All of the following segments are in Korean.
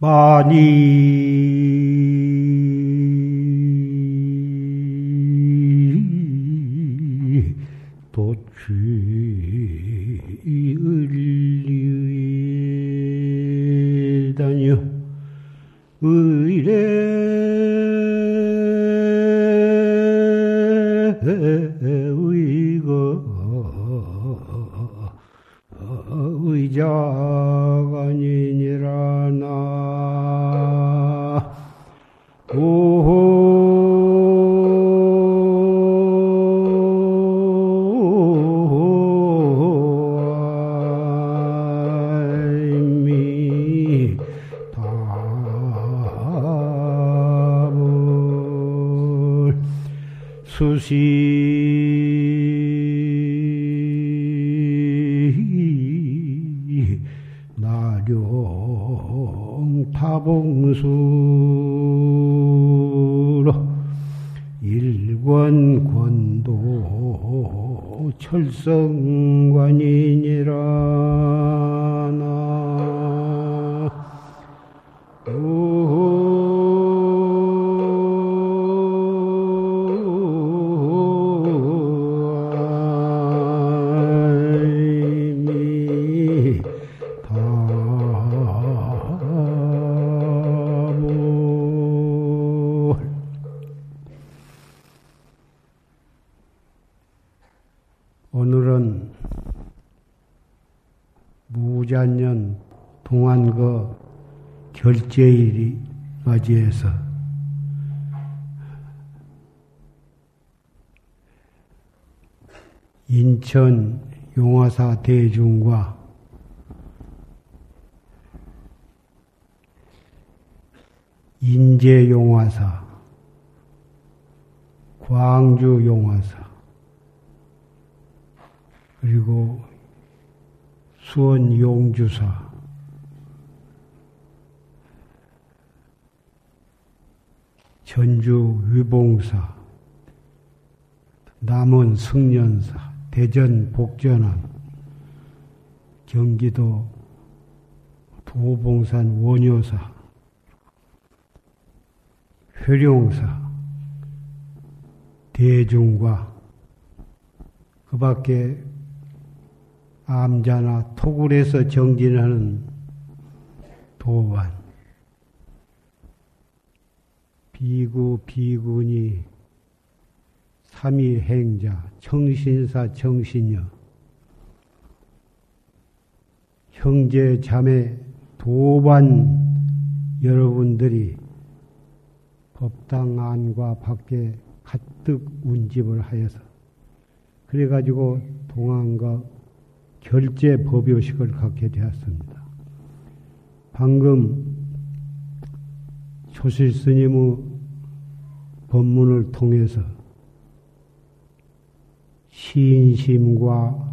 많이 나룡 타봉수로 일권 권도 철성관이니라 결제일이 맞이해서 인천 용화사 대중과 인제 용화사, 광주 용화사, 그리고 수원 용주사, 전주 위봉사, 남원 승련사, 대전 복전항, 경기도 도봉산 원효사, 회룡사, 대중과 그 밖에 암자나 토굴에서 정진하는 도반, 비구, 비군이 삼위행자, 청신사, 청신녀, 형제, 자매, 도반 여러분들이 법당 안과 밖에 가득 운집을 하여서 그래가지고 동안과 결제 법요식을 갖게 되었습니다. 방금 조실 스님의 법문을 통해서 신심과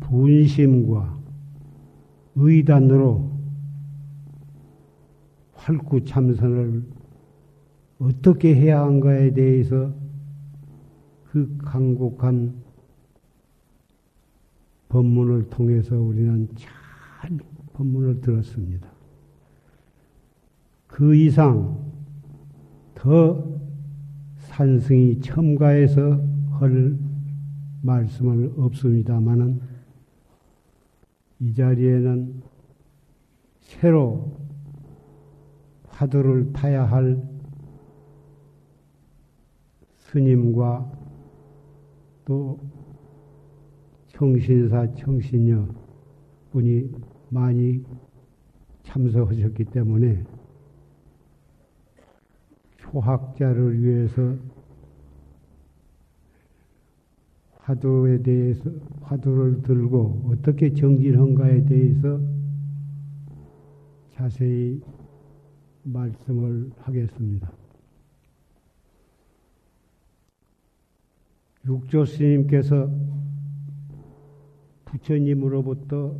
분심과 의단으로 활구 참선을 어떻게 해야 한가에 대해서 그 강곡한 법문을 통해서 우리는 잘 법문을 들었습니다. 그 이상 더 산승이 첨가해서 할 말씀은 없습니다만은 이 자리에는 새로 화두를 타야 할 스님과 또 청신사 청신녀 분이 많이 참석하셨기 때문에 초학자를 위해서 화두에 대해서 화두를 들고 어떻게 정진한가에 대해서 자세히 말씀을 하겠습니다. 육조 스님께서 부처님으로부터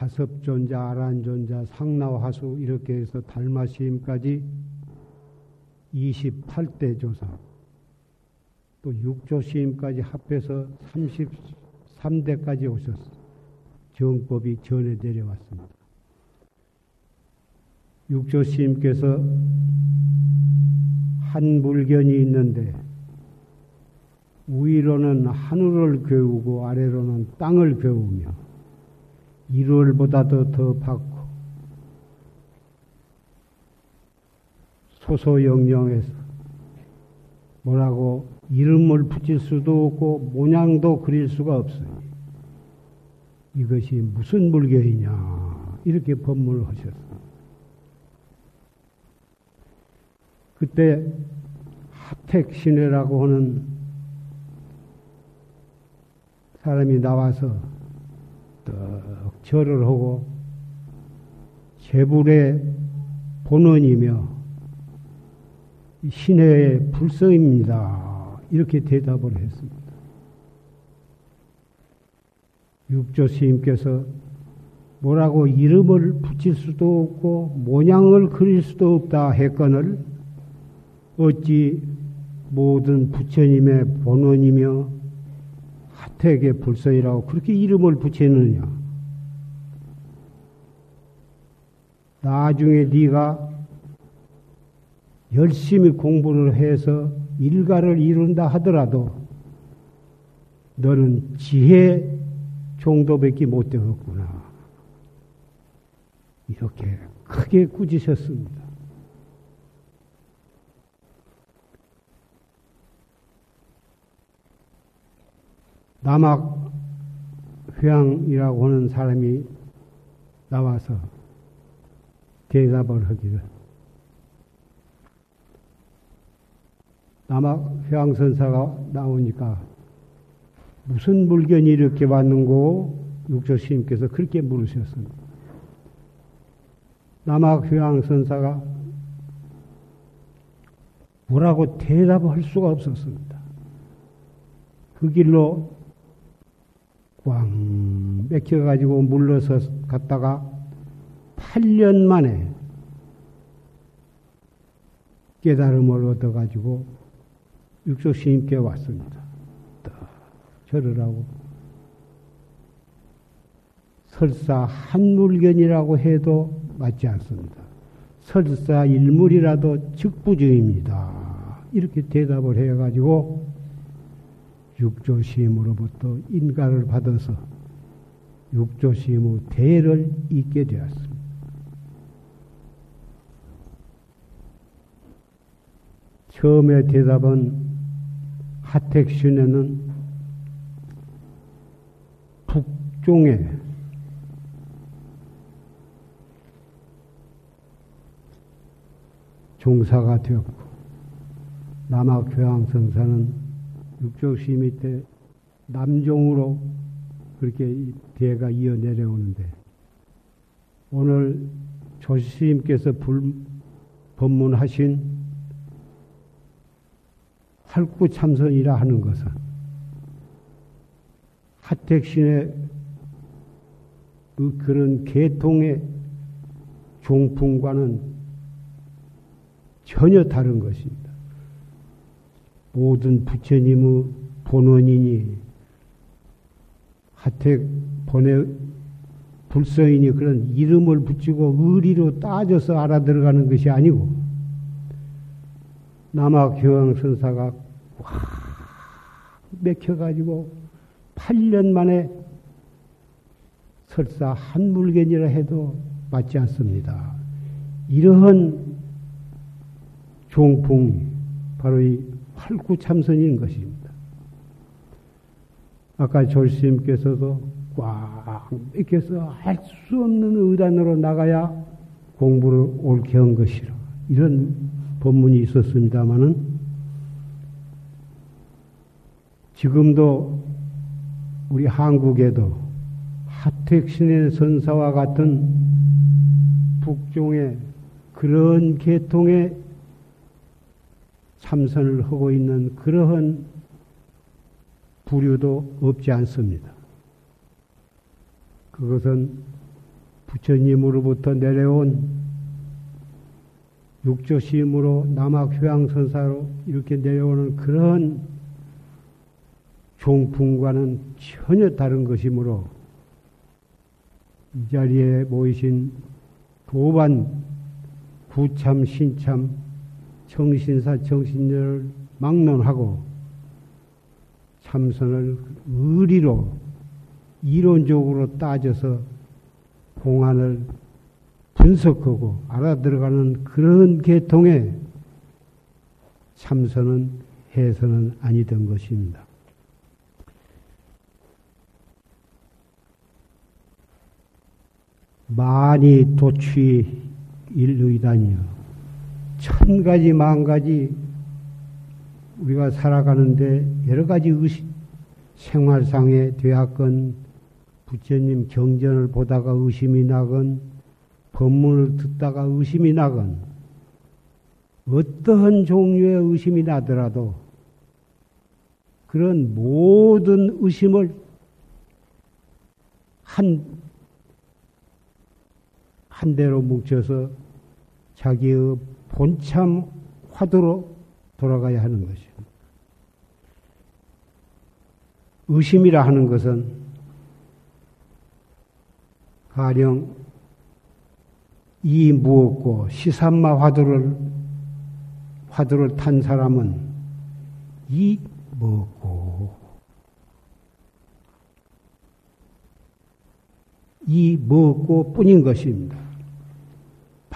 가섭존자, 아란존자, 상나화수 이렇게 해서 달마시임까지 28대 조사, 또 육조 시임까지 합해서 33대까지 오셨어. 정법이 전해 내려왔습니다. 육조스님께서 한 물견이 있는데 위로는 하늘을 괴우고 아래로는 땅을 괴우며 1월보다도 더 밝고 소소영령해서 뭐라고 이름을 붙일 수도 없고 모양도 그릴 수가 없어요. 이것이 무슨 물결이냐 이렇게 법문을 하셨어. 그때 하택신회라고 하는 사람이 나와서 떡 절을 하고 재불의 본원이며 신의 불성입니다. 이렇게 대답을 했습니다. 육조 스님께서 뭐라고 이름을 붙일 수도 없고 모양을 그릴 수도 없다 했거늘 어찌 모든 부처님의 본원이며 하택의 불성이라고 그렇게 이름을 붙이느냐? 나중에 네가 열심히 공부를 해서 일가를 이룬다 하더라도 너는 지혜 정도밖에 못 되었구나. 이렇게 크게 꾸짖으셨습니다. 남학 회왕이라고 하는 사람이 나와서 대답을 하기를 남학 회왕선사가 나오니까 무슨 물건이 이렇게 왔는고 육조 스님께서 그렇게 물으셨습니다. 남학 회왕선사가 뭐라고 대답할 수가 없었습니다. 그 길로 꽝 맥혀가지고 물러서 갔다가 8년 만에 깨달음을 얻어가지고 육조 스님께 왔습니다. 절을 하고 설사 한물견이라고 해도 맞지 않습니다. 설사 일물이라도 즉부정입니다. 이렇게 대답을 해가지고 육조 시임으로부터 인가를 받아서 육조 시임의 대를 잇게 되었습니다. 처음에 대답은 하택신에는 북종에 종사가 되었고 남학 교황성사는 육조시 밑에 남종으로 그렇게 대가 이어 내려오는데 오늘 조시님께서 법문하신 활구참선이라 하는 것은 하택신의 그 그런 계통의 종풍과는 전혀 다른 것입니다. 모든 부처님의 본원이니 하택 본의 불성이니 그런 이름을 붙이고 의리로 따져서 알아들어가는 것이 아니고 남학교황선사가 확 맥혀가지고 8년 만에 설사 한 물견이라 해도 맞지 않습니다. 이러한 종풍, 바로 이 활구 참선인 것입니다. 아까 졸스님께서도 꽉 맥혀서 할 수 없는 의단으로 나가야 공부를 옳게 한 것이라. 이런 법문이 있었습니다마는 지금도 우리 한국에도 하택신의 선사와 같은 북종의 그런 계통의 참선을 하고 있는 그러한 부류도 없지 않습니다. 그것은 부처님으로부터 내려온 육조심으로 남학휴양선사로 이렇게 내려오는 그런 종풍과는 전혀 다른 것이므로 이 자리에 모이신 도반 구참, 신참, 정신사, 정신을 막론하고 참선을 의리로 이론적으로 따져서 공안을 분석하고 알아들어가는 그런 계통의 참선은 해서는 아니던 것입니다. 많이 도취 일의단이요. 천 가지 만 가지 우리가 살아가는데 여러 가지 의식, 생활상의 되었건 부처님 경전을 보다가 의심이 나건 법문을 듣다가 의심이 나건 어떠한 종류의 의심이 나더라도 그런 모든 의심을 한, 한 대로 뭉쳐서 자기의 본참 화두로 돌아가야 하는 것이요. 의심이라 하는 것은 가령 이 무엇고 시산마 화두를 화두를 탄 사람은 이 무엇고 이 무엇고 뿐인 것입니다.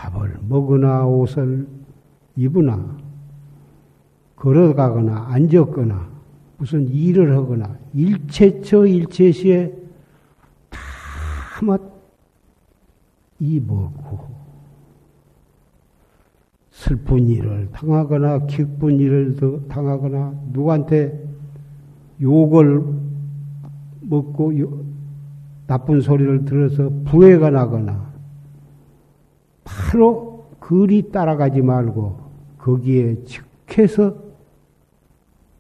밥을 먹으나 옷을 입으나 걸어가거나 앉았거나 무슨 일을 하거나 일체처 일체시에 이 뭐고 슬픈 일을 당하거나 기쁜 일을 당하거나 누구한테 욕을 먹고 요, 나쁜 소리를 들어서 부해가 나거나 바로 그리 따라가지 말고 거기에 즉해서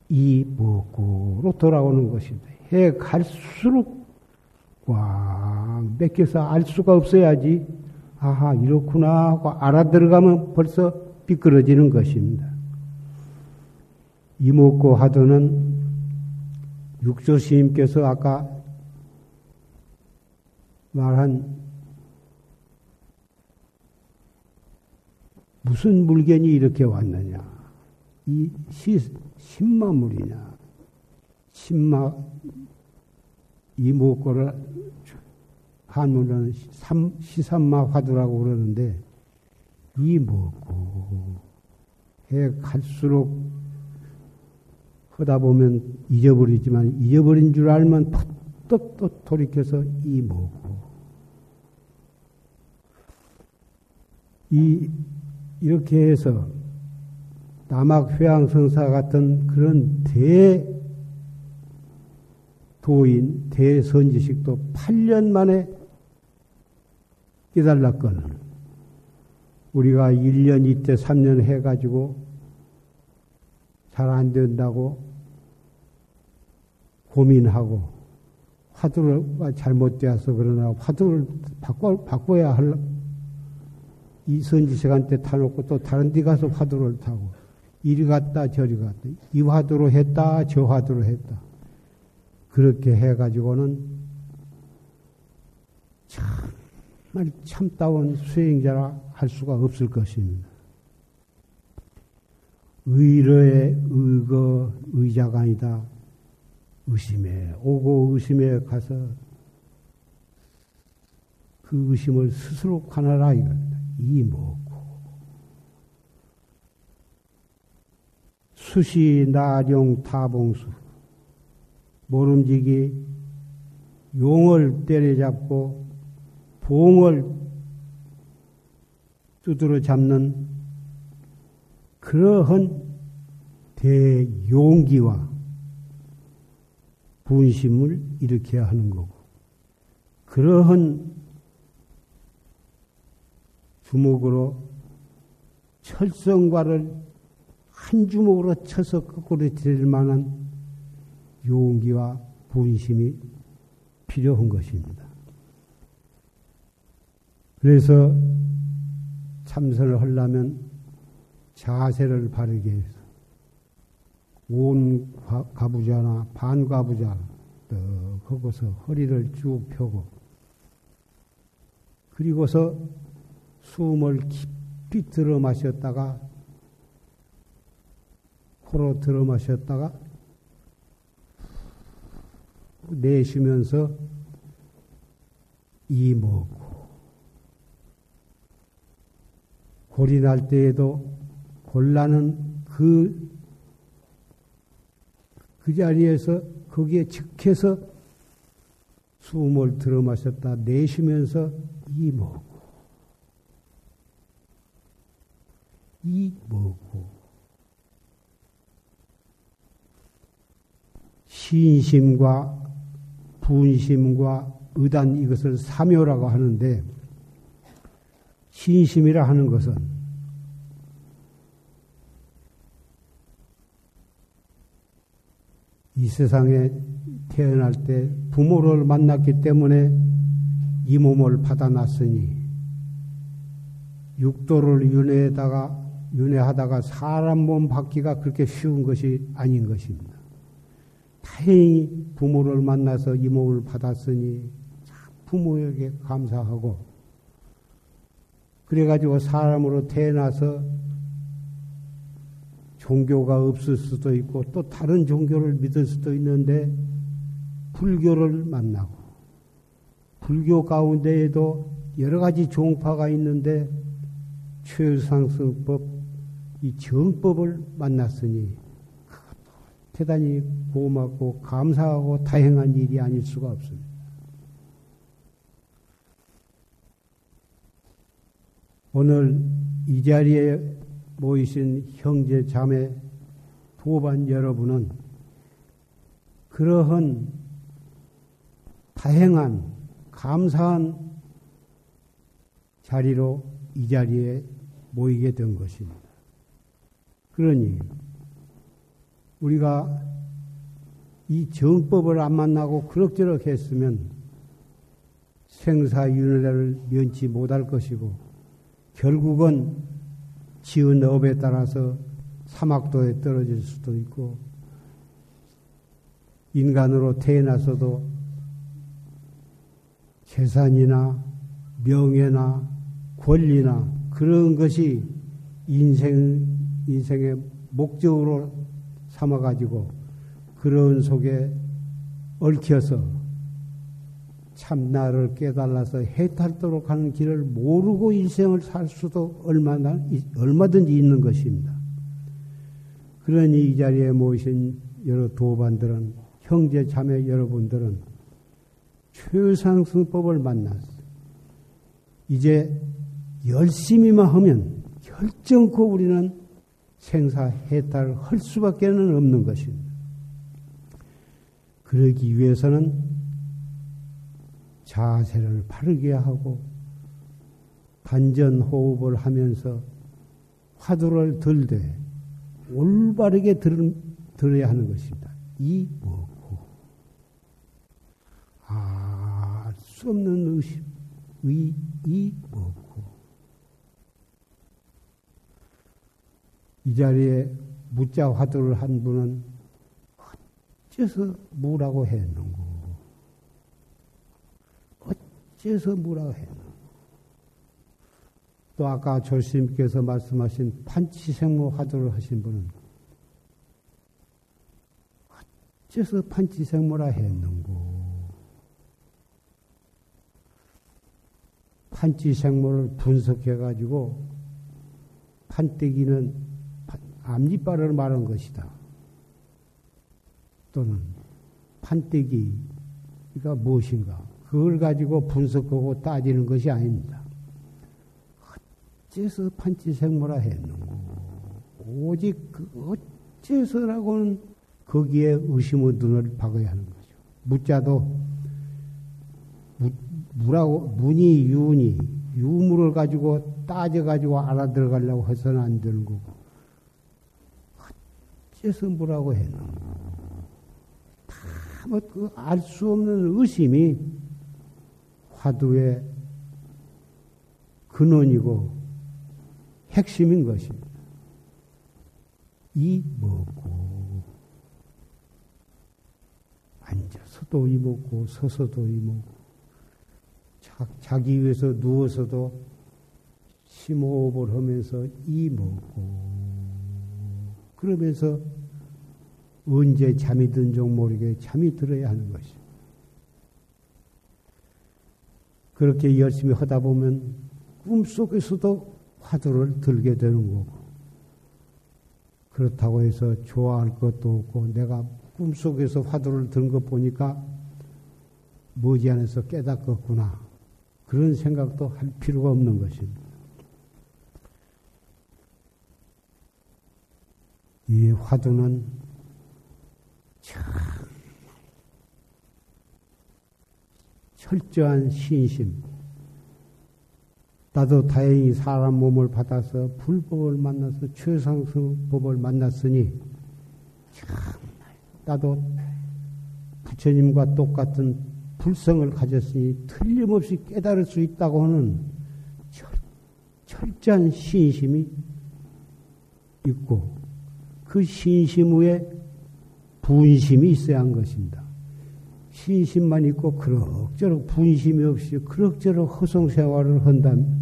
이 먹고로 돌아오는 것입니다. 해 갈수록 꽉 뺏겨서 알 수가 없어야지 아하 이렇구나 하고 알아들어가면 벌써 삐끄러지는 것입니다. 이목고 하도는 육조 스님께서 아까 말한 무슨 물건이 이렇게 왔느냐. 이 시, 신마물이냐. 신마, 이목고를 한문은 시산마 화두라고 그러는데, 이 뭐고, 해 갈수록 하다 보면 잊어버리지만, 잊어버린 줄 알면 또, 또 돌이켜서 이 뭐고. 이, 이렇게 해서 남학 회양성사 같은 그런 대 도인, 대선지식도 8년 만에 깨달았거든. 우리가 1년 이때 3년 해가지고 잘 안 된다고 고민하고 화두가 잘못되어서 그러나 화두를 바꿔, 바꿔야 할, 이 선지식한테 타놓고 또 다른 데 가서 화두를 타고 이리 갔다 저리 갔다 이 화두로 했다 저 화두로 했다 그렇게 해가지고는 정말 참다운 수행자라 할 수가 없을 것입니다. 의로의 의거 의자가 아니다. 의심에 오고 의심에 가서 그 의심을 스스로 관하라 이겁니다. 이 뭐고 수시 나룡 타봉수. 모름지기 용을 때려잡고 봉을 두드러 잡는 그러한 대용기와 분심을 일으켜야 하는 거고 그러한 주먹으로 철성과를 한 주먹으로 쳐서 거꾸로 들일 만한 용기와 분심이 필요한 것입니다. 그래서 참선을 하려면 자세를 바르게 해서 온 가부좌나 반가부좌 떡 거기서 허리를 쭉 펴고 그리고서 숨을 깊이 들어 마셨다가 코로 들어 마셨다가 내쉬면서 이 먹고 골이 날 때에도 골라는 그, 그 자리에서 거기에 즉해서 숨을 들어 마셨다 내쉬면서 이 먹고 이 먹고? 신심과 분심과 의단 이것을 사묘라고 하는데 신심이라 하는 것은 이 세상에 태어날 때 부모를 만났기 때문에 이 몸을 받아놨으니 육도를 윤회에다가 윤회하다가 사람 몸 받기가 그렇게 쉬운 것이 아닌 것입니다. 다행히 부모를 만나서 이 몸을 받았으니 부모에게 감사하고 그래가지고 사람으로 태어나서 종교가 없을 수도 있고 또 다른 종교를 믿을 수도 있는데 불교를 만나고 불교 가운데에도 여러 가지 종파가 있는데 최상승법 이 정법을 만났으니 대단히 고맙고 감사하고 다행한 일이 아닐 수가 없습니다. 오늘 이 자리에 모이신 형제 자매 도반 여러분은 그러한 다행한 감사한 자리로 이 자리에 모이게 된 것입니다. 그러니 우리가 이 정법을 안 만나고 그럭저럭 했으면 생사윤회를 면치 못할 것이고 결국은 지은 업에 따라서 사막도에 떨어질 수도 있고 인간으로 태어나서도 재산이나 명예나 권리나 그런 것이 인생 인생의 목적으로 삼아가지고 그런 속에 얽혀서 참 나를 깨달아서 해탈도록 하는 길을 모르고 인생을 살 수도 얼마나, 얼마든지 있는 것입니다. 그러니 이 자리에 모신 여러 도반들은, 형제 자매 여러분들은 최상승법을 만났어. 이제 열심히만 하면 결정코 우리는 생사 해탈을 할 수밖에 는 없는 것입니다. 그러기 위해서는 자세를 바르게 하고 단전 호흡을 하면서 화두를 들되 올바르게 들, 들어야 하는 것입니다. 이 뭐고 알수 없는 의심, 의, 이 뭐고 이 자리에 무자 화두를 한 분은 어째서 뭐라고 했는고? 어째서 뭐라고 했는고? 또 아까 조스님께서 말씀하신 판치생모 화두를 하신 분은 어째서 판치생모라 했는고? 판치생모를 분석해가지고 판때기는 앞니빨을 말한 것이다. 또는 판때기가 무엇인가. 그걸 가지고 분석하고 따지는 것이 아닙니다. 어째서 판치생모라 했는고. 오직 그 어째서라고는 거기에 의심의 눈을 박아야 하는 거죠. 무자도 무라고 문이 유니 유물을 가지고 따져 가지고 알아들어가려고 해서는 안 되는 거고 어째서 뭐라고 했나? 다뭐그알 수 없는 의심이 화두의 근원이고 핵심인 것입니다. 이 먹고 앉아서도 이 먹고 서서도 이 먹고 자, 자기 위해서 누워서도 심호흡을 하면서 이 먹고 그러면서 언제 잠이 든 줄 모르게 잠이 들어야 하는 것이. 그렇게 열심히 하다 보면 꿈속에서도 화두를 들게 되는 거고. 그렇다고 해서 좋아할 것도 없고 내가 꿈속에서 화두를 든 것 보니까 머지않아서 깨닫겠구나. 그런 생각도 할 필요가 없는 것입니다. 이 화두는 참 철저한 신심. 나도 다행히 사람 몸을 받아서 불법을 만나서 최상승 법을 만났으니 참 나도 부처님과 똑같은 불성을 가졌으니 틀림없이 깨달을 수 있다고 하는 철, 철저한 신심이 있고 그 신심 위에 분심이 있어야 한 것입니다. 신심만 있고 그럭저럭 분심이 없이 그럭저럭 허송 생활을 한다면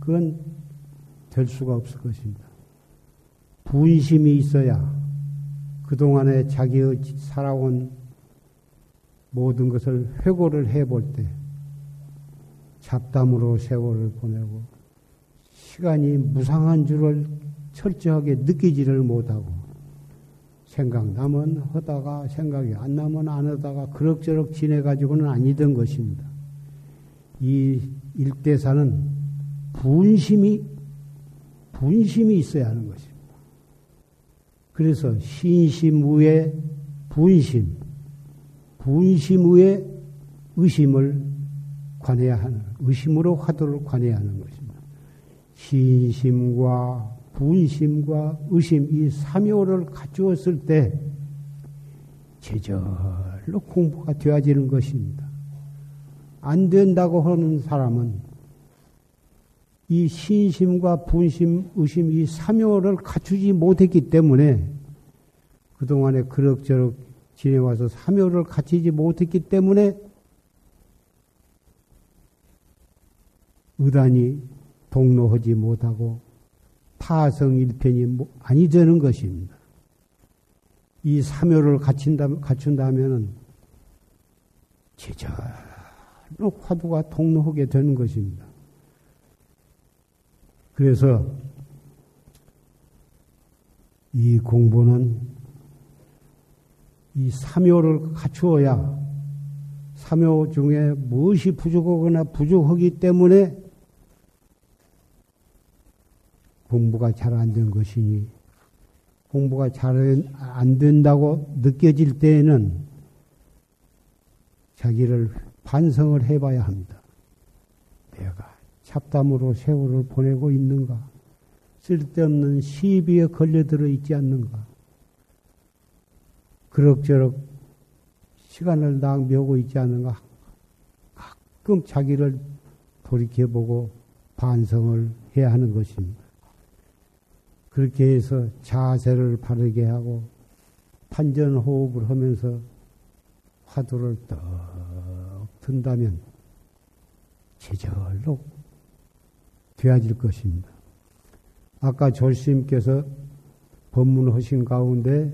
그건 될 수가 없을 것입니다. 분심이 있어야 그동안에 자기의 살아온 모든 것을 회고를 해볼 때 잡담으로 세월을 보내고 시간이 무상한 줄을 철저하게 느끼지를 못하고 생각 나면 하다가 생각이 안 나면 안 하다가 그럭저럭 지내가지고는 아니던 것입니다. 이 일대사는 분심이 분심이 있어야 하는 것입니다. 그래서 신심 후에 분심, 분심 후에 의심을 관해야 하는 의심으로 화두를 관해야 하는 것입니다. 신심과 분심과 의심 이 삼요를 갖추었을 때 제절로 공부가 되어지는 것입니다. 안 된다고 하는 사람은 이 신심과 분심, 의심 이 삼요를 갖추지 못했기 때문에 그동안에 그럭저럭 지내와서 삼요를 갖추지 못했기 때문에 의단이 동로하지 못하고 타성일편이 뭐 아니 되는 것입니다. 이 사묘를 갖춘다, 갖춘다면 제절로 화두가 통로하게 되는 것입니다. 그래서 이 공부는 이 사묘를 갖추어야 사묘 중에 무엇이 부족하거나 부족하기 때문에 공부가 잘 안 된 것이니 공부가 잘 안 된다고 느껴질 때에는 자기를 반성을 해봐야 합니다. 내가 잡담으로 세월을 보내고 있는가? 쓸데없는 시비에 걸려들어 있지 않는가? 그럭저럭 시간을 낭비하고 있지 않는가? 가끔 자기를 돌이켜보고 반성을 해야 하는 것입니다. 그렇게 해서 자세를 바르게 하고 판전 호흡을 하면서 화두를 떡 든다면 제절로 되어질 것입니다. 아까 조심께서 법문하신 가운데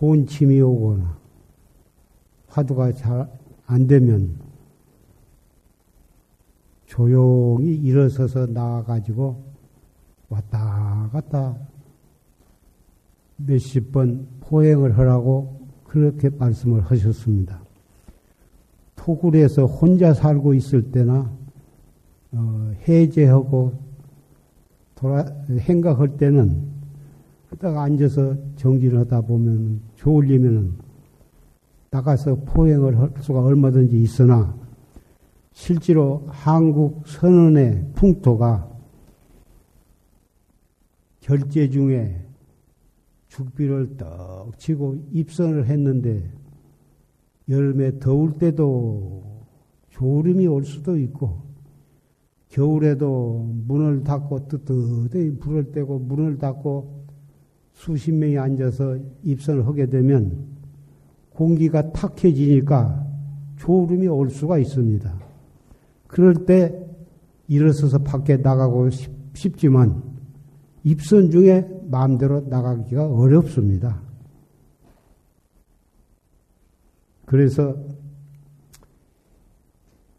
혼침이 오거나 화두가 잘 안 되면 조용히 일어서서 나와가지고 왔다 갔다 몇십 번 포행을 하라고 그렇게 말씀을 하셨습니다. 토굴에서 혼자 살고 있을 때나 어, 해제하고 돌아 행각할 때는 그다가 앉아서 정진하다 보면 졸리면은 나가서 포행을 할 수가 얼마든지 있으나 실제로 한국 선언의 풍토가 결제 중에 죽비를 떡 치고 입선을 했는데 여름에 더울 때도 졸음이 올 수도 있고 겨울에도 문을 닫고 뜨뜻히 불을 떼고 문을 닫고 수십 명이 앉아서 입선을 하게 되면 공기가 탁해지니까 졸음이 올 수가 있습니다. 그럴 때 일어서서 밖에 나가고 싶, 지만 입선 중에 마음대로 나가기가 어렵습니다. 그래서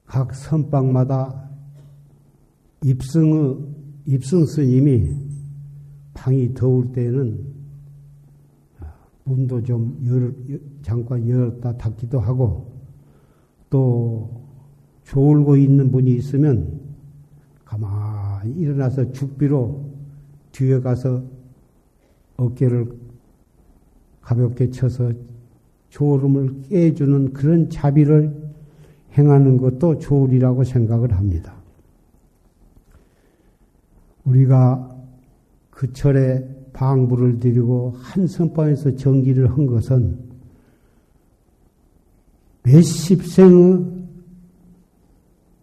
각 선방마다 입승의, 입승 스님이 방이 더울 때는 문도 좀 열, 잠깐 열었다 닫기도 하고 또 졸고 있는 분이 있으면 가만히 일어나서 죽비로 뒤에 가서 어깨를 가볍게 쳐서 졸음을 깨주는 그런 자비를 행하는 것도 조울이라고 생각을 합니다. 우리가 그 철에 방부를 드리고 한 선방에서 정기를 한 것은 몇십 생의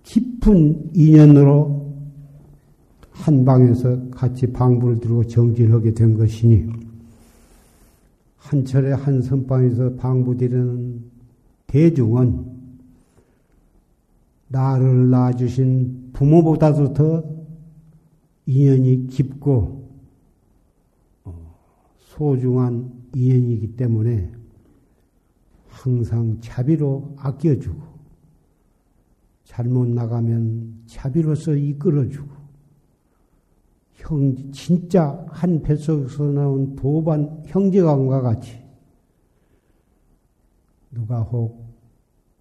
깊은 인연으로 한 방에서 같이 방부를 들고 정지를 하게 된 것이니 한철에 한 선방에서 방부 드리는 대중은 나를 낳아주신 부모보다도 더 인연이 깊고 어, 소중한 인연이기 때문에 항상 자비로 아껴주고 잘못 나가면 자비로서 이끌어주고 형 진짜 한 뱃속에서 나온 도반 형제감과 같이 누가 혹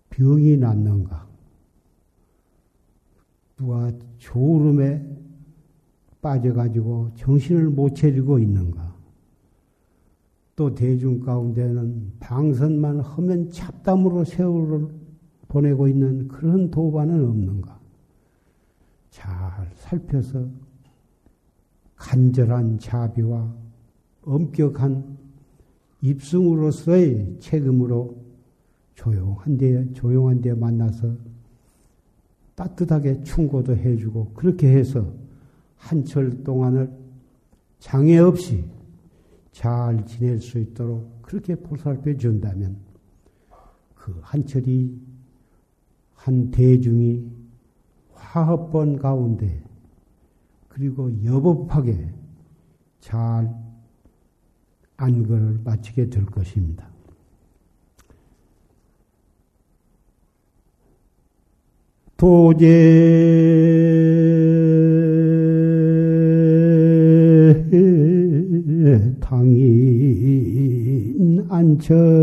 병이 났는가 누가 졸음에 빠져가지고 정신을 못 차리고 있는가? 또 대중 가운데는 방선만 하면 잡담으로 세월을 보내고 있는 그런 도반은 없는가? 잘 살펴서 간절한 자비와 엄격한 입승으로서의 책임으로 조용한 데, 조용한 데 만나서 따뜻하게 충고도 해주고 그렇게 해서 한철 동안을 장애 없이 잘 지낼 수 있도록 그렇게 보살펴 준다면 그 한철이 한 대중이 화합번 가운데 그리고 여법하게 잘 안거를 마치게 될 것입니다. 도제 당인 안첨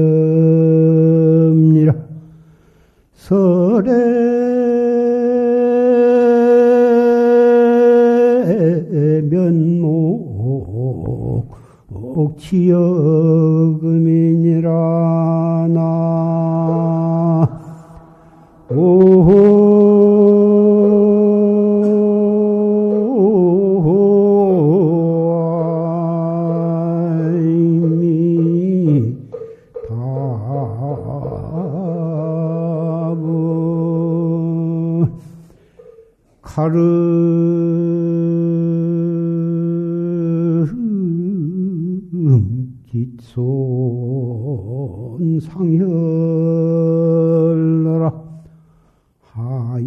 here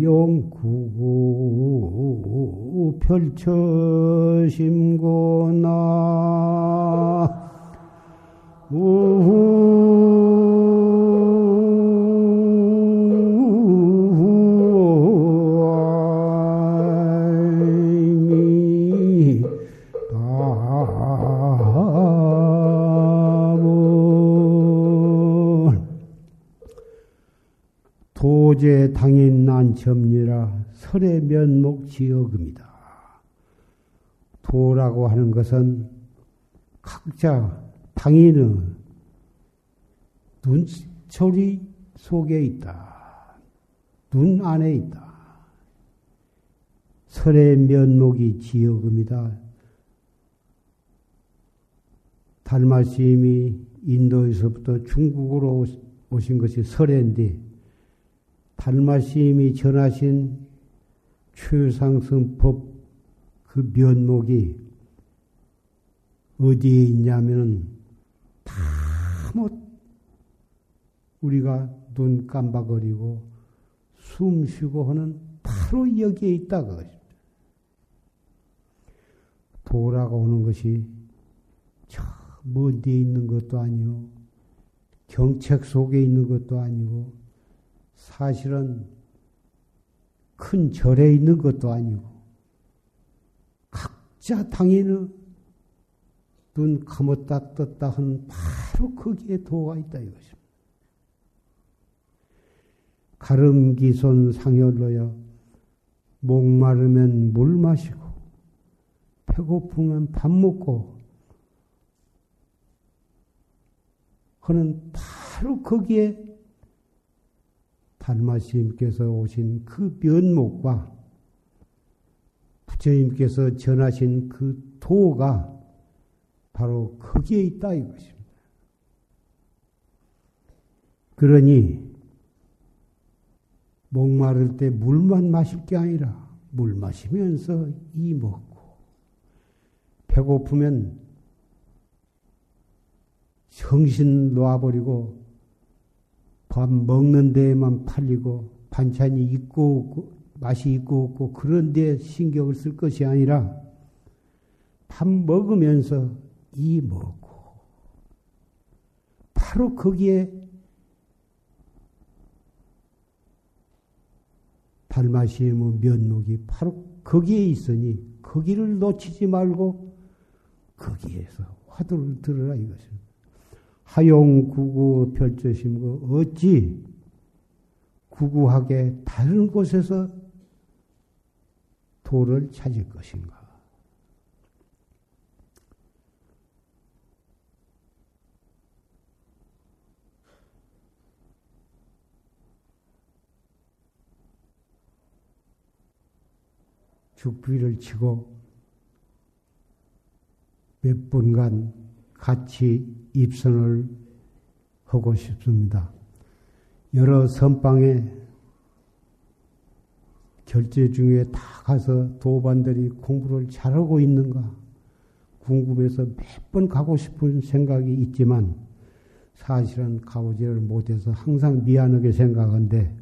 용구 펼쳐심고나 도제 설의 면목 지역입니다. 도라고 하는 것은 각자 당인의 눈초리 속에 있다. 눈 안에 있다. 설의 면목이 지역입니다. 달마 스님이 인도에서부터 중국으로 오신 것이 설인데 달마심이 전하신 최상승법 그 면목이 어디에 있냐면은 다뭐 우리가 눈 깜박거리고 숨 쉬고 하는 바로 여기에 있다 그것이 돌아오는 것이 먼데 있는 것도 아니고 경책 속에 있는 것도 아니고 사실은 큰 절에 있는 것도 아니고 각자 당연히 눈 감았다 떴다 하는 바로 거기에 도가 있다 이것입니다. 가름기손 상열로여 목마르면 물 마시고 배고프면 밥 먹고 하는 바로 거기에 달마스님께서 오신 그 면목과 부처님께서 전하신 그 도가 바로 거기에 있다 이것입니다. 그러니 목마를 때 물만 마실 게 아니라 물 마시면서 이 먹고 배고프면 정신 놓아버리고 밥 먹는 데에만 팔리고 반찬이 있고 없고 맛이 있고 없고 그런 데 신경을 쓸 것이 아니라 밥 먹으면서 이 먹고 바로 거기에 달마시의 면목이 바로 거기에 있으니 거기를 놓치지 말고 거기에서 화두를 들으라 이것입니다. 하용구구 별조심고 어찌 구구하게 다른 곳에서 도를 찾을 것인가? 죽비를 치고 몇 분간 같이 입선을 하고 싶습니다. 여러 선방에 결제 중에 다 가서 도반들이 공부를 잘하고 있는가 궁금해서 몇 번 가고 싶은 생각이 있지만 사실은 가보지를 못해서 항상 미안하게 생각한데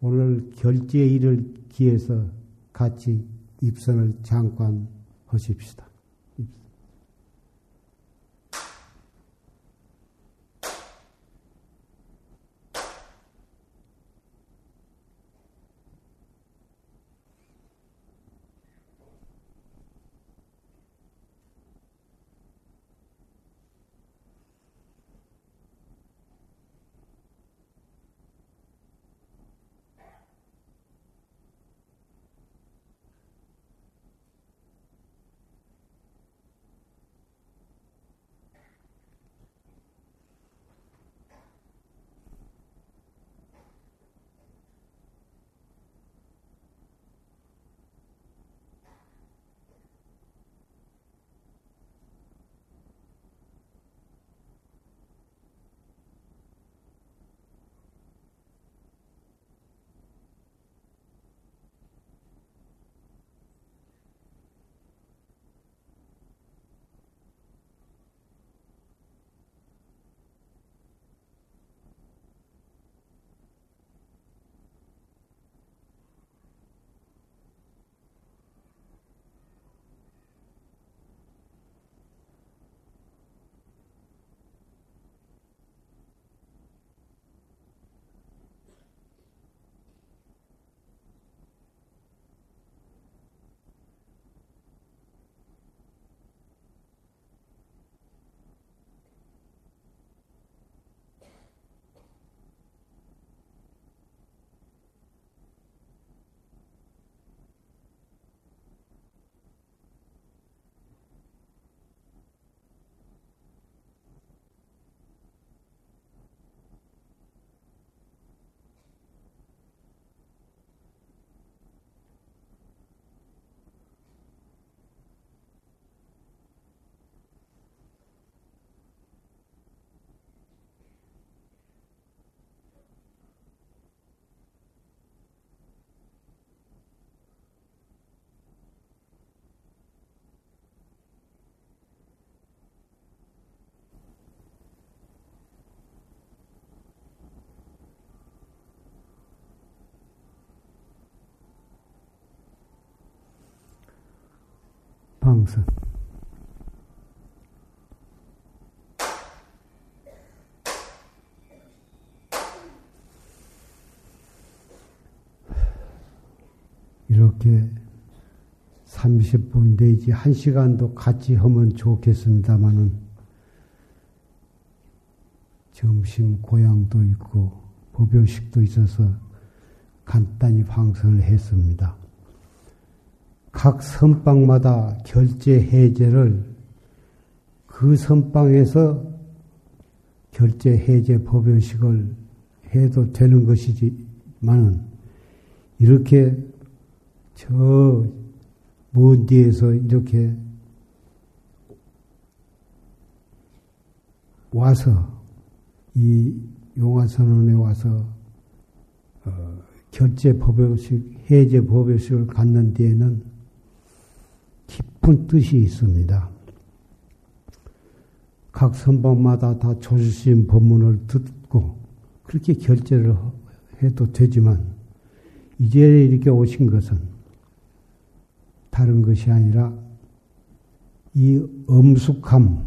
오늘 결제 일을 기해서 같이 입선을 잠깐 하십시다. 지팡선. 이렇게 30분 내지 1시간도 같이 하면 좋겠습니다만은 점심 고향도 있고 법요식도 있어서 간단히 방송을 했습니다. 각 선방마다 결제 해제를 그 선방에서 결제 해제 법요식을 해도 되는 것이지만은 이렇게 저 먼 데에서 이렇게 와서 이 용화선언에 와서 어, 결제 법요식, 해제 법요식을 갖는 데에는 깊은 뜻이 있습니다. 각 선방마다 다 조주신 법문을 듣고 그렇게 결제를 해도 되지만 이제 이렇게 오신 것은 다른 것이 아니라 이 엄숙함과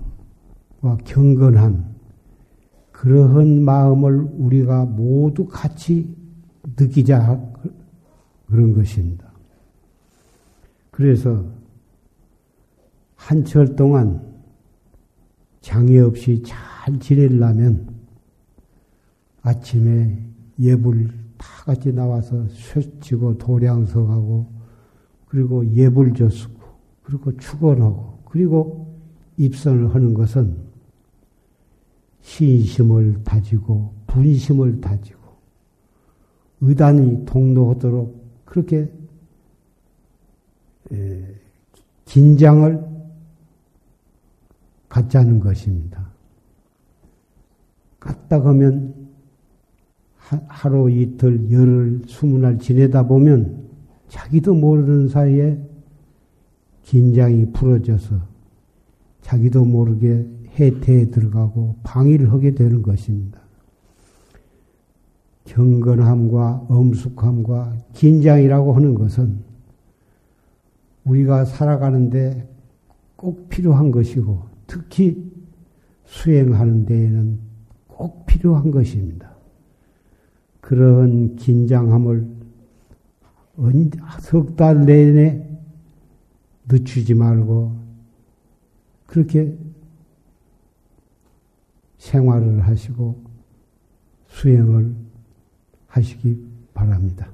경건한 그러한 마음을 우리가 모두 같이 느끼자 그런 것입니다. 그래서 한철 동안 장애 없이 잘 지내려면 아침에 예불 다 같이 나와서 쇠치고 도량서하고 그리고 예불조 쓰고, 그리고 축원하고, 그리고 입선을 하는 것은 신심을 다지고, 분심을 다지고, 의단이 통로하도록 그렇게 긴장을 갖자는 것입니다. 갔다 가면 하루 이틀 열흘 스무 날 지내다 보면 자기도 모르는 사이에 긴장이 풀어져서 자기도 모르게 해태에 들어가고 방위를 하게 되는 것입니다. 경건함과 엄숙함과 긴장이라고 하는 것은 우리가 살아가는데 꼭 필요한 것이고 특히 수행하는 데에는 꼭 필요한 것입니다. 그런 긴장함을 석 달 내내 늦추지 말고 그렇게 생활을 하시고 수행을 하시기 바랍니다.